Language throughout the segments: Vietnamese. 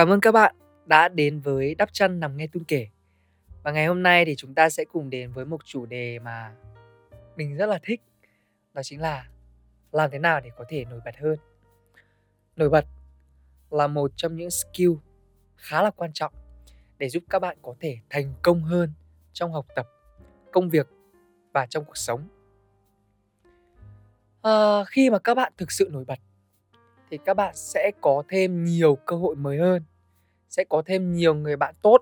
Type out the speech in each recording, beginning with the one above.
Cảm ơn các bạn đã đến với Đắp Chăn Nằm Nghe tuôn Kể. Và ngày hôm nay thì chúng ta sẽ cùng đến với một chủ đề mà mình rất là thích. Đó chính là làm thế nào để có thể nổi bật hơn. Nổi bật là một trong những skill khá là quan trọng để giúp các bạn có thể thành công hơn trong học tập, công việc và trong cuộc sống. À, khi mà các bạn thực sự nổi bật thì các bạn sẽ có thêm nhiều cơ hội mới hơn sẽ có thêm nhiều người bạn tốt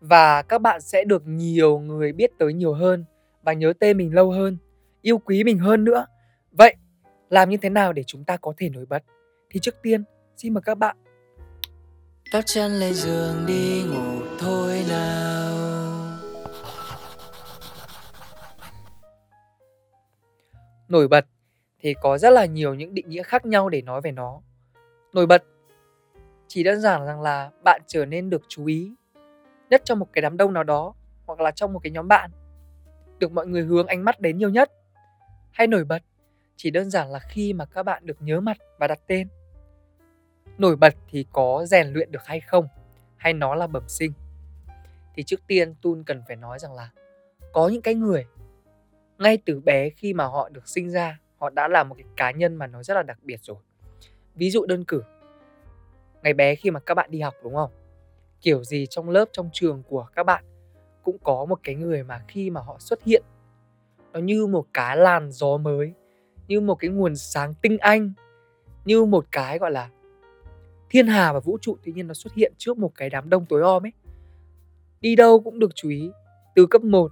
và các bạn sẽ được nhiều người biết tới nhiều hơn và nhớ tên mình lâu hơn yêu quý mình hơn nữa. Vậy làm như thế nào để chúng ta có thể nổi bật? Thì trước tiên xin mời các bạn. Tóc chân lên giường đi ngủ thôi nào. Nổi bật thì có rất là nhiều những định nghĩa khác nhau để nói về nó. Nổi bật chỉ đơn giản rằng là bạn trở nên được chú ý nhất trong một cái đám đông nào đó, hoặc là trong một cái nhóm bạn, được mọi người hướng ánh mắt đến nhiều nhất. Hay nổi bật, chỉ đơn giản là khi mà các bạn được nhớ mặt và đặt tên. Nổi bật thì có rèn luyện được hay không, hay nó là bẩm sinh? Thì trước tiên tun cần phải nói rằng là có những cái người, ngay từ bé khi mà họ được sinh ra, họ đã là một cái cá nhân mà nó rất là đặc biệt rồi. Ví dụ đơn cử ngày bé khi mà các bạn đi học, đúng không? Kiểu gì trong lớp, trong trường của các bạn cũng có một cái người mà khi mà họ xuất hiện, nó như một cái làn gió mới, như một cái nguồn sáng tinh anh, như một cái, gọi là, thiên hà và vũ trụ tự nhiên nó xuất hiện trước một cái đám đông tối om ấy. Đi đâu cũng được chú ý, từ cấp 1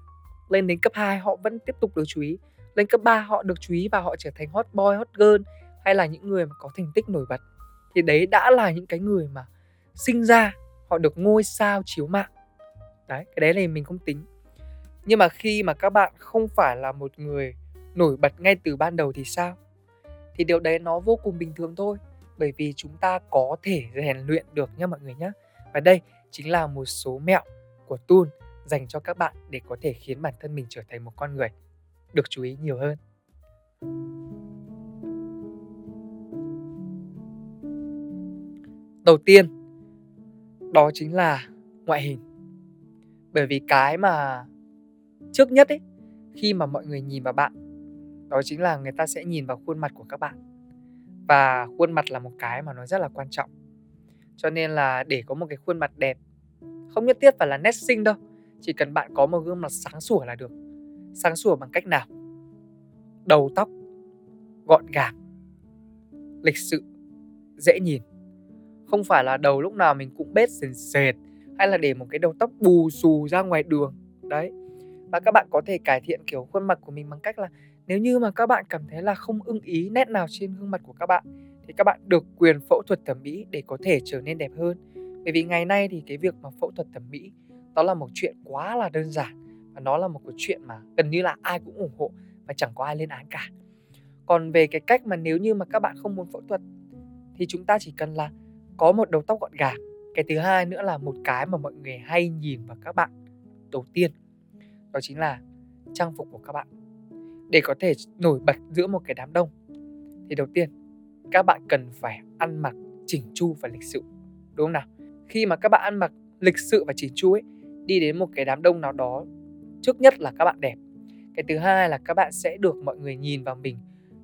lên đến cấp 2 họ vẫn tiếp tục được chú ý, lên cấp 3 họ được chú ý và họ trở thành hot boy, hot girl hay là những người mà có thành tích nổi bật thì đấy đã là những cái người mà sinh ra, họ được ngôi sao chiếu mạng. Đấy, cái đấy này mình không tính. Nhưng mà khi mà các bạn không phải là một người nổi bật ngay từ ban đầu thì sao? Thì điều đấy nó vô cùng bình thường thôi, bởi vì chúng ta có thể rèn luyện được nha mọi người nhé và đây chính là một số mẹo của Tun dành cho các bạn để có thể khiến bản thân mình trở thành một con người. Được chú ý nhiều hơn. Đầu tiên, đó chính là ngoại hình. Bởi vì cái mà trước nhất ấy, khi mà mọi người nhìn vào bạn, đó chính là người ta sẽ nhìn vào khuôn mặt của các bạn. Và khuôn mặt là một cái mà nó rất là quan trọng. Cho nên là để có một cái khuôn mặt đẹp, không nhất thiết phải là nét xinh đâu, chỉ cần bạn có một gương mặt sáng sủa là được. Sáng sủa bằng cách nào? Đầu tóc gọn gàng, lịch sự, dễ nhìn không phải là đầu lúc nào mình cũng bết sền sệt hay là để một cái đầu tóc bù xù ra ngoài đường. Đấy. Và các bạn có thể cải thiện, kiểu, khuôn mặt của mình bằng cách là nếu như mà các bạn cảm thấy là không ưng ý nét nào trên gương mặt của các bạn, thì các bạn được quyền phẫu thuật thẩm mỹ để có thể trở nên đẹp hơn. Bởi vì ngày nay thì cái việc mà phẫu thuật thẩm mỹ, đó là một chuyện quá là đơn giản và nó là một cái chuyện mà gần như là ai cũng ủng hộ và chẳng có ai lên án cả. Còn về cái cách mà nếu như mà các bạn không muốn phẫu thuật, thì chúng ta chỉ cần là có một đầu tóc gọn gàng. Cái thứ hai nữa là một cái mà mọi người hay nhìn vào các bạn đầu tiên, đó chính là trang phục của các bạn. Để có thể nổi bật giữa một cái đám đông, thì đầu tiên, các bạn cần phải ăn mặc chỉnh chu và lịch sự, đúng không nào? Khi mà các bạn ăn mặc lịch sự và chỉnh chu ấy, đi đến một cái đám đông nào đó, trước nhất là các bạn đẹp. Cái thứ hai là các bạn sẽ được mọi người nhìn vào mình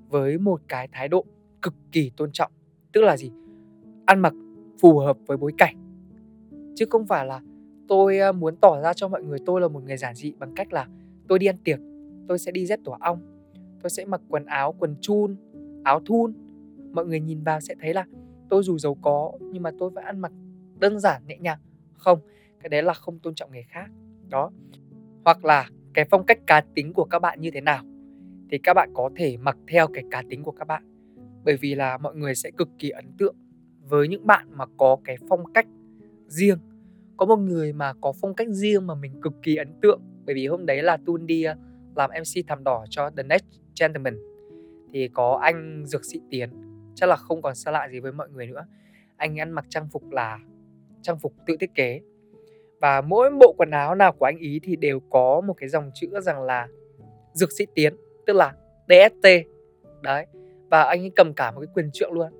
với một cái thái độ cực kỳ tôn trọng. Tức là gì? Ăn mặc phù hợp với bối cảnh. Chứ không phải là tôi ờ, muốn tỏ ra cho mọi người tôi là một người giản dị bằng cách là tôi đi ăn tiệc, tôi sẽ đi dép tổ ong, tôi sẽ mặc quần áo, quần chun, áo thun. Mọi người nhìn vào sẽ thấy là tôi dù giàu có nhưng mà tôi vẫn ăn mặc đơn giản, nhẹ nhàng. Không, cái đấy là không tôn trọng người khác. Đó. Hoặc là cái phong cách cá tính của các bạn như thế nào thì các bạn có thể mặc theo cái cá tính của các bạn. Bởi vì là mọi người sẽ cực kỳ ấn tượng với những bạn mà có cái phong cách riêng. Có một người mà có phong cách riêng mà mình cực kỳ ấn tượng, bởi vì hôm đấy là Tun đi ờ, làm MC thảm đỏ cho The Next Gentleman. Thì có anh Dược Sĩ Tiến, chắc là không còn xa lạ gì với mọi người nữa. Anh ăn mặc trang phục là trang phục tự thiết kế. Và mỗi bộ quần áo nào của anh ý thì đều có một cái dòng chữ rằng là Dược Sĩ Tiến, tức là DST đấy, và anh ấy cầm cả một cái quyền trượng luôn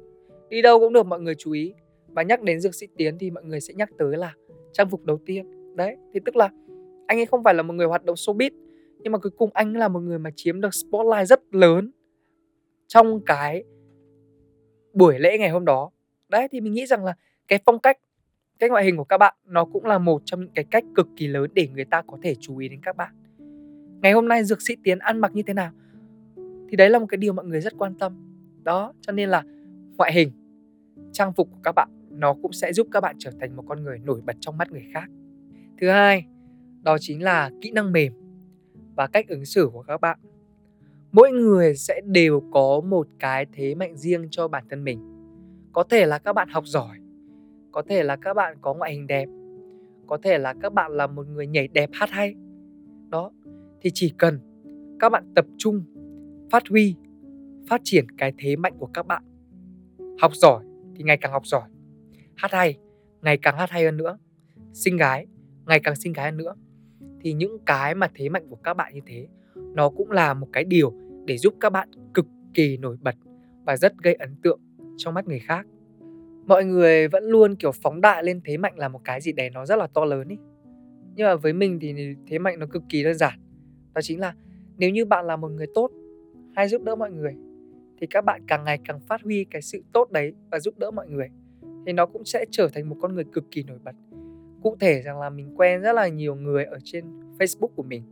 đi đâu cũng được, mọi người chú ý. Và nhắc đến dược sĩ Tiến thì mọi người sẽ nhắc tới là trang phục đầu tiên. Đấy, thì tức là anh ấy không phải là một người hoạt động showbiz, nhưng mà cuối cùng anh là một người mà chiếm được spotlight rất lớn trong cái buổi lễ ngày hôm đó. Đấy, thì mình nghĩ rằng là cái phong cách, cái ngoại hình của các bạn nó cũng là một trong những cái cách cực kỳ lớn để người ta có thể chú ý đến các bạn. Ngày hôm nay dược sĩ tiến ăn mặc như thế nào? Thì đấy là một cái điều mọi người rất quan tâm. Đó, cho nên là ngoại hình. Trang phục của các bạn, nó cũng sẽ giúp các bạn trở thành một con người nổi bật trong mắt người khác. Thứ hai, đó chính là kỹ năng mềm và cách ứng xử của các bạn. Mỗi người sẽ đều có một cái thế mạnh riêng cho bản thân mình. Có thể là các bạn học giỏi, có thể là các bạn có ngoại hình đẹp, có thể là các bạn là một người nhảy đẹp hát hay. Đó, thì chỉ cần các bạn tập trung, phát huy, phát triển cái thế mạnh của các bạn học giỏi thì ngày càng học giỏi. Hát hay, ngày càng hát hay hơn nữa. Xinh gái, ngày càng xinh gái hơn nữa. Thì những cái mà thế mạnh của các bạn như thế, nó cũng là một cái điều để giúp các bạn cực kỳ nổi bật và rất gây ấn tượng trong mắt người khác. Mọi người vẫn luôn kiểu phóng đại lên thế mạnh là một cái gì đấy nó rất là to lớn ý. Nhưng mà với mình thì thế mạnh nó cực kỳ đơn giản. Đó chính là nếu như bạn là một người tốt, hay giúp đỡ mọi người thì các bạn càng ngày càng phát huy cái sự tốt đấy và giúp đỡ mọi người. Thì nó cũng sẽ trở thành một con người cực kỳ nổi bật. Cụ thể rằng là mình quen rất là nhiều người ở trên Facebook của mình,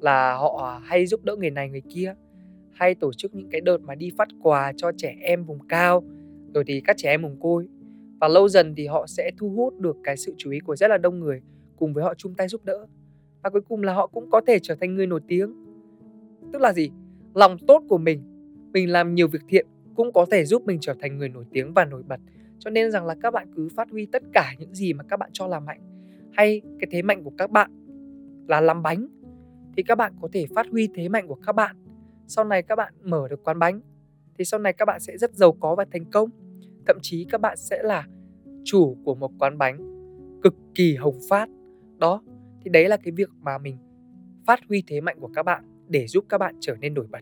là họ hay giúp đỡ người này, người kia, hay tổ chức những cái đợt mà đi phát quà cho trẻ em vùng cao, rồi thì các trẻ em mồ côi. Và lâu dần thì họ sẽ thu hút được cái sự chú ý của rất là đông người cùng với họ chung tay giúp đỡ. Và cuối cùng là họ cũng có thể trở thành người nổi tiếng. Tức là gì? Lòng tốt của mình mình làm nhiều việc thiện cũng có thể giúp mình trở thành người nổi tiếng và nổi bật. Cho nên rằng là các bạn cứ phát huy tất cả những gì mà các bạn cho là mạnh. Hay cái thế mạnh của các bạn là làm bánh, thì các bạn có thể phát huy thế mạnh của các bạn. Sau này các bạn mở được quán bánh, thì sau này các bạn sẽ rất giàu có và thành công. Thậm chí các bạn sẽ là chủ của một quán bánh cực kỳ hồng phát. Đó, thì đấy là cái việc mà mình phát huy thế mạnh của các bạn để giúp các bạn trở nên nổi bật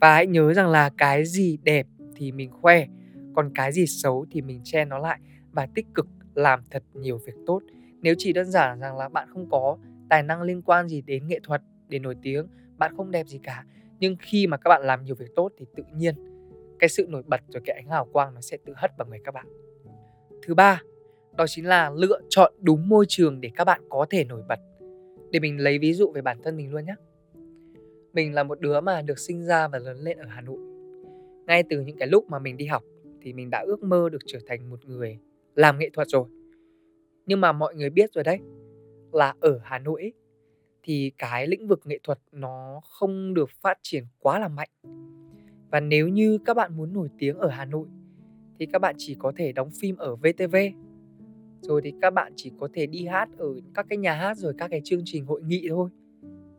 và hãy nhớ rằng là cái gì đẹp thì mình khoe, còn cái gì xấu thì mình che nó lại và tích cực làm thật nhiều việc tốt. Nếu chỉ đơn giản rằng là bạn không có tài năng liên quan gì đến nghệ thuật để nổi tiếng, bạn không đẹp gì cả, nhưng khi mà các bạn làm nhiều việc tốt thì tự nhiên cái sự nổi bật rồi cái ánh hào quang nó sẽ tự hất vào người các bạn. Thứ ba, đó chính là lựa chọn đúng môi trường để các bạn có thể nổi bật. Để mình lấy ví dụ về bản thân mình luôn nhé mình là một đứa mà được sinh ra và lớn lên ở hà nội. Ngay từ những cái lúc mà mình đi học thì mình đã ước mơ được trở thành một người làm nghệ thuật rồi. Nhưng mà mọi người biết rồi đấy, là ở hà nội thì cái lĩnh vực nghệ thuật nó không được phát triển quá là mạnh. Và nếu như các bạn muốn nổi tiếng ở hà nội, thì các bạn chỉ có thể đóng phim ở vtv rồi thì các bạn chỉ có thể đi hát ở các cái nhà hát rồi các cái chương trình hội nghị thôi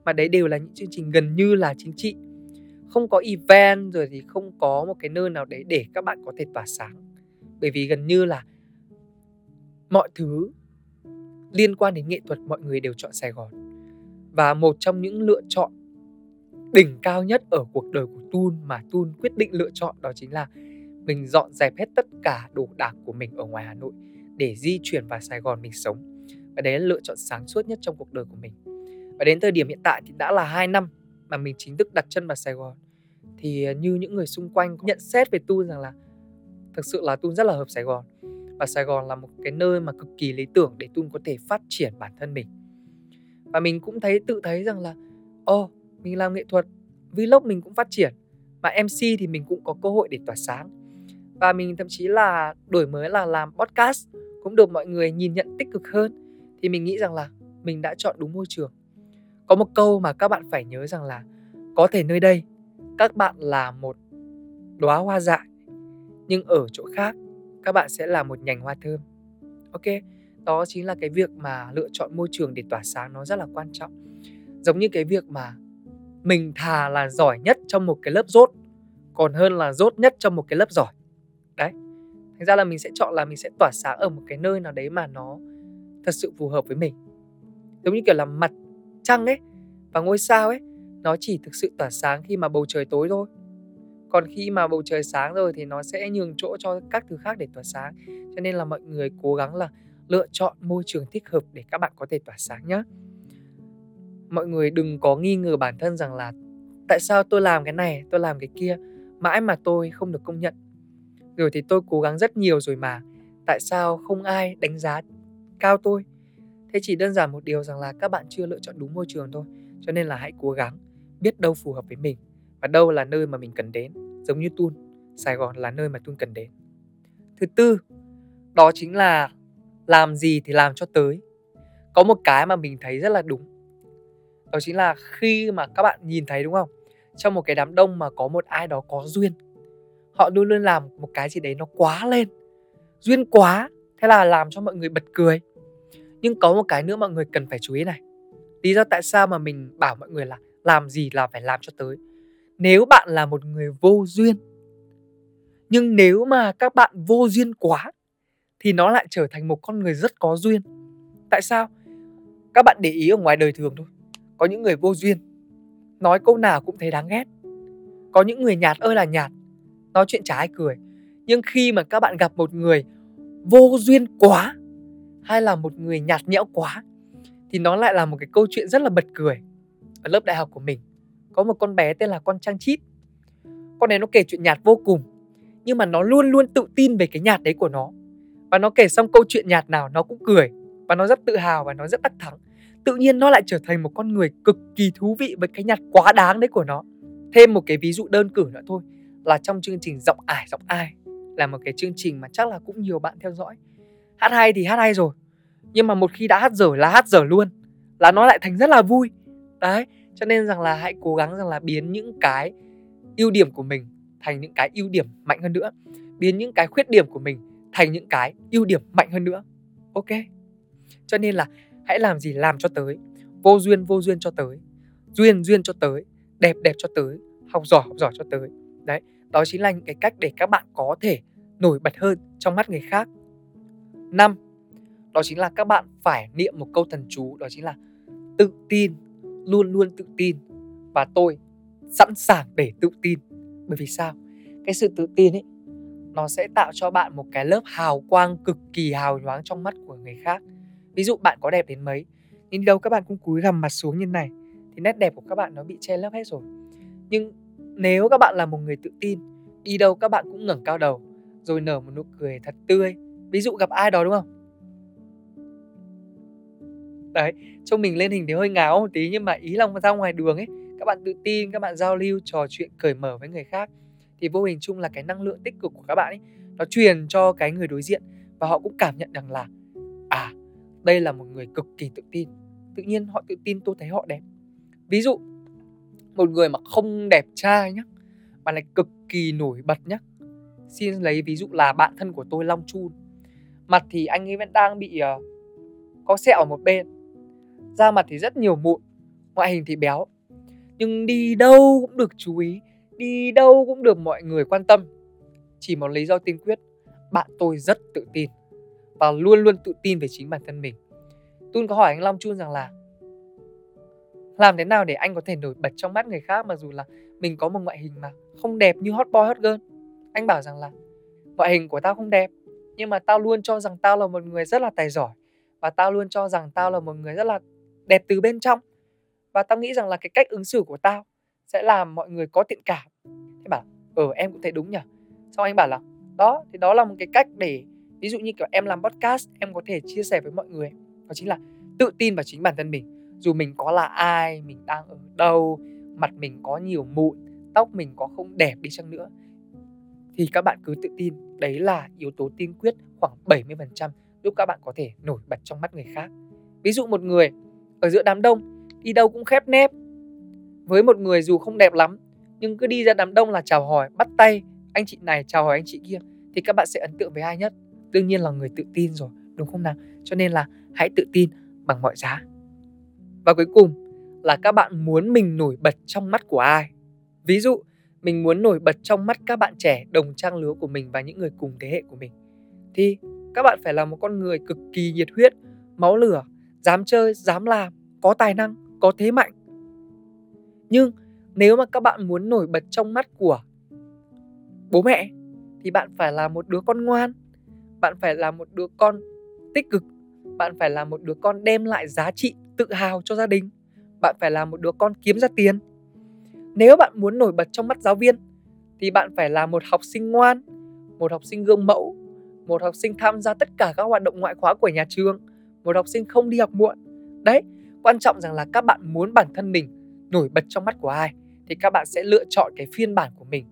mà đấy đều là những chương trình gần như là chính trị. Không có event, rồi thì không có một cái nơi nào đấy để các bạn có thể tỏa sáng. Bởi vì gần như là mọi thứ liên quan đến nghệ thuật mọi người đều chọn Sài Gòn. Và một trong những lựa chọn đỉnh cao nhất ở cuộc đời của Tun, mà Tun quyết định lựa chọn, đó chính là mình dọn dẹp hết tất cả đồ đạc của mình ở ngoài Hà Nội để di chuyển vào Sài Gòn mình sống. Và đấy là lựa chọn sáng suốt nhất trong cuộc đời của mình và đến thời điểm hiện tại thì đã là 2 năm mà mình chính thức đặt chân vào Sài Gòn. Thì à, như những người xung quanh nhận xét về Tun rằng là thực sự là Tun rất là hợp Sài Gòn. Và Sài Gòn là một cái nơi mà cực kỳ lý tưởng để Tun có thể phát triển bản thân mình. Và mình cũng thấy tự thấy rằng là ồ oh, mình làm nghệ thuật vlog mình cũng phát triển mà mc thì mình cũng có cơ hội để tỏa sáng. Và mình thậm chí là đổi mới là làm podcast cũng được mọi người nhìn nhận tích cực hơn. Thì mình nghĩ rằng là mình đã chọn đúng môi trường có một câu mà các bạn phải nhớ rằng là có thể nơi đây các bạn là một đóa hoa dại, nhưng ở chỗ khác các bạn sẽ là một nhành hoa thơm. Ok, đó chính là cái việc mà lựa chọn môi trường để tỏa sáng nó rất là quan trọng. Giống như cái việc mà mình thà là giỏi nhất trong một cái lớp rốt, còn hơn là rốt nhất trong một cái lớp giỏi. Đấy, thành ra là mình sẽ chọn là mình sẽ tỏa sáng ở một cái nơi nào đấy mà nó thật sự phù hợp với mình. Giống như kiểu là mặt trăng ấy? Và ngôi sao ấy, nó chỉ thực sự tỏa sáng khi mà bầu trời tối thôi. Còn khi mà bầu trời sáng rồi thì nó sẽ nhường chỗ cho các thứ khác để tỏa sáng. Cho nên là mọi người cố gắng là lựa chọn môi trường thích hợp để các bạn có thể tỏa sáng nhé mọi người đừng có nghi ngờ bản thân rằng là tại sao tôi làm cái này, tôi làm cái kia, mãi mà tôi không được công nhận. Rồi thì tôi cố gắng rất nhiều rồi mà. Tại sao không ai đánh giá cao tôi? Thế chỉ đơn giản một điều rằng là các bạn chưa lựa chọn đúng môi trường thôi, cho nên là hãy cố gắng biết đâu phù hợp với mình và đâu là nơi mà mình cần đến, giống như Tun, Sài Gòn là nơi mà Tun cần đến. Thứ tư, đó chính là làm gì thì làm cho tới. Có một cái mà mình thấy rất là đúng, đó chính là khi mà các bạn nhìn thấy, đúng không? Trong một cái đám đông mà có một ai đó có duyên, họ luôn luôn làm một cái gì đấy nó quá lên, duyên quá, thế là làm cho mọi người bật cười nhưng có một cái nữa mọi người cần phải chú ý này. Lý do tại sao mà mình bảo mọi người là làm gì là phải làm cho tới. Nếu bạn là một người vô duyên, nhưng nếu mà các bạn vô duyên quá, thì nó lại trở thành một con người rất có duyên. Tại sao? Các bạn để ý ở ngoài đời thường thôi. Có những người vô duyên, nói câu nào cũng thấy đáng ghét. Có những người nhạt ơi là nhạt, nói chuyện trái cười. Nhưng khi mà các bạn gặp một người vô duyên quá hay là một người nhạt nhẽo quá, thì nó lại là một cái câu chuyện rất là bật cười ở lớp đại học của mình. Có một con bé tên là con trang chít. Con này nó kể chuyện nhạt vô cùng, nhưng mà nó luôn luôn tự tin về cái nhạt đấy của nó. Và nó kể xong câu chuyện nhạt nào, nó cũng cười. Và nó rất tự hào và nó rất đắc thắng. Tự nhiên nó lại trở thành một con người cực kỳ thú vị với cái nhạt quá đáng đấy của nó. Thêm một cái ví dụ đơn cử nữa thôi, là trong chương trình giọng ải, giọng ai, là một cái chương trình mà chắc là cũng nhiều bạn theo dõi hát hay thì hát hay rồi. Nhưng mà một khi đã hát dở là hát dở luôn. Là nó lại thành rất là vui. Đấy, cho nên rằng là hãy cố gắng rằng là biến những cái ưu điểm của mình thành những cái ưu điểm mạnh hơn nữa. Biến những cái khuyết điểm của mình thành những cái ưu điểm mạnh hơn nữa. Ok? Cho nên là hãy làm gì làm cho tới. Vô duyên vô duyên cho tới. Duyên duyên cho tới. Đẹp đẹp cho tới. Học giỏi học giỏi cho tới. Đấy, đó chính là những cái cách để các bạn có thể nổi bật hơn trong mắt người khác năm, đó chính là các bạn phải niệm một câu thần chú, đó chính là tự tin, luôn luôn tự tin. Và tôi sẵn sàng để tự tin. Bởi vì sao? Cái sự tự tin ấy, nó sẽ tạo cho bạn một cái lớp hào quang cực kỳ hào nhoáng trong mắt của người khác. Ví dụ bạn có đẹp đến mấy, nhưng đâu các bạn cũng cúi gằm mặt xuống như này, thì nét đẹp của các bạn nó bị che lấp hết rồi. Nhưng nếu các bạn là một người tự tin, đi đâu các bạn cũng ngẩng cao đầu, rồi nở một nụ cười thật tươi ví dụ gặp ai đó, đúng không? Đấy, trông mình lên hình thì hơi ngáo một tí, nhưng mà ý lòng ra ngoài đường ấy, các bạn tự tin, các bạn giao lưu, trò chuyện, cởi mở với người khác thì vô hình chung là cái năng lượng tích cực của các bạn ấy, nó truyền cho cái người đối diện và họ cũng cảm nhận rằng là à đây là một người cực kỳ tự tin. Tự nhiên họ tự tin, tôi thấy họ đẹp. Ví dụ, một người mà không đẹp trai nhá, mà lại cực kỳ nổi bật nhá, xin lấy ví dụ là bạn thân của tôi long chun mặt thì anh ấy vẫn đang bị uh, có sẹo ở một bên. Da mặt thì rất nhiều mụn ngoại hình thì béo. Nhưng đi đâu cũng được chú ý đi đâu cũng được mọi người quan tâm. Chỉ một lý do tiên quyết bạn tôi rất tự tin và luôn luôn tự tin về chính bản thân mình. Tun có hỏi anh Long Chun rằng là làm thế nào để anh có thể nổi bật trong mắt người khác mà dù là mình có một ngoại hình mà không đẹp như hot boy hot girl? Anh bảo rằng là ngoại hình của tao không đẹp nhưng mà tao luôn cho rằng tao là một người rất là tài giỏi, và tao luôn cho rằng tao là một người rất là đẹp từ bên trong. Và tao nghĩ rằng là cái cách ứng xử của tao sẽ làm mọi người có thiện cảm. Thế bảo ờ em cũng thấy đúng nhỉ? Xong anh bảo là, đó, thì đó là một cái cách để, ví dụ như kiểu em làm podcast, em có thể chia sẻ với mọi người, đó chính là tự tin vào chính bản thân mình. Dù mình có là ai, mình đang ở đâu, mặt mình có nhiều mụn, tóc mình có không đẹp đi chăng nữa thì các bạn cứ tự tin. Đấy là yếu tố tiên quyết khoảng 70% giúp các bạn có thể nổi bật trong mắt người khác. Ví dụ một người ở giữa đám đông đi đâu cũng khép nép. Với một người dù không đẹp lắm, nhưng cứ đi ra đám đông là chào hỏi, bắt tay, anh chị này, chào hỏi anh chị kia, thì các bạn sẽ ấn tượng với ai nhất? Đương nhiên là người tự tin rồi, đúng không nào? Cho nên là hãy tự tin bằng mọi giá. Và cuối cùng là các bạn muốn mình nổi bật trong mắt của ai? Ví dụ mình muốn nổi bật trong mắt các bạn trẻ, đồng trang lứa của mình và những người cùng thế hệ của mình. Thì, các bạn phải là một con người cực kỳ nhiệt huyết, máu lửa, dám chơi, dám làm, có tài năng, có thế mạnh. Nhưng, nếu mà các bạn muốn nổi bật trong mắt của bố mẹ, thì bạn phải là một đứa con ngoan, bạn phải là một đứa con tích cực, bạn phải là một đứa con đem lại giá trị tự hào cho gia đình, bạn phải là một đứa con kiếm ra tiền nếu bạn muốn nổi bật trong mắt giáo viên, thì bạn phải là một học sinh ngoan, một học sinh gương mẫu, một học sinh tham gia tất cả các hoạt động ngoại khóa của nhà trường, một học sinh không đi học muộn. Đấy, quan trọng rằng là các bạn muốn bản thân mình nổi bật trong mắt của ai, thì các bạn sẽ lựa chọn cái phiên bản của mình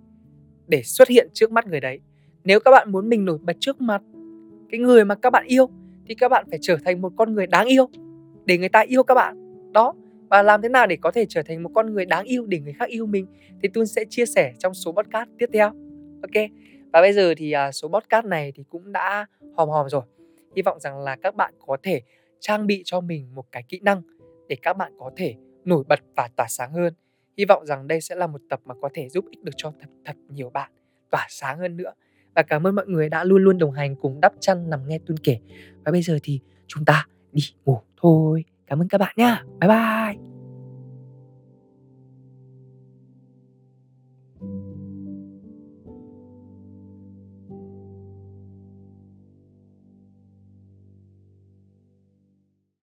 để xuất hiện trước mắt người đấy. Nếu các bạn muốn mình nổi bật trước mặt cái người mà các bạn yêu, thì các bạn phải trở thành một con người đáng yêu, để người ta yêu các bạn. Đó và làm thế nào để có thể trở thành một con người đáng yêu để người khác yêu mình thì tôi sẽ chia sẻ trong số podcast tiếp theo. Ok? Và bây giờ thì à, số podcast này thì cũng đã hòm hòm rồi. Hy vọng rằng là các bạn có thể trang bị cho mình một cái kỹ năng để các bạn có thể nổi bật và tỏa sáng hơn. Hy vọng rằng đây sẽ là một tập mà có thể giúp ích được cho thật thật nhiều bạn tỏa sáng hơn nữa. Và cảm ơn mọi người đã luôn luôn đồng hành cùng đắp chăn nằm nghe tuân kể. Và bây giờ thì chúng ta đi ngủ thôi cảm ơn các bạn nha. Bye bye.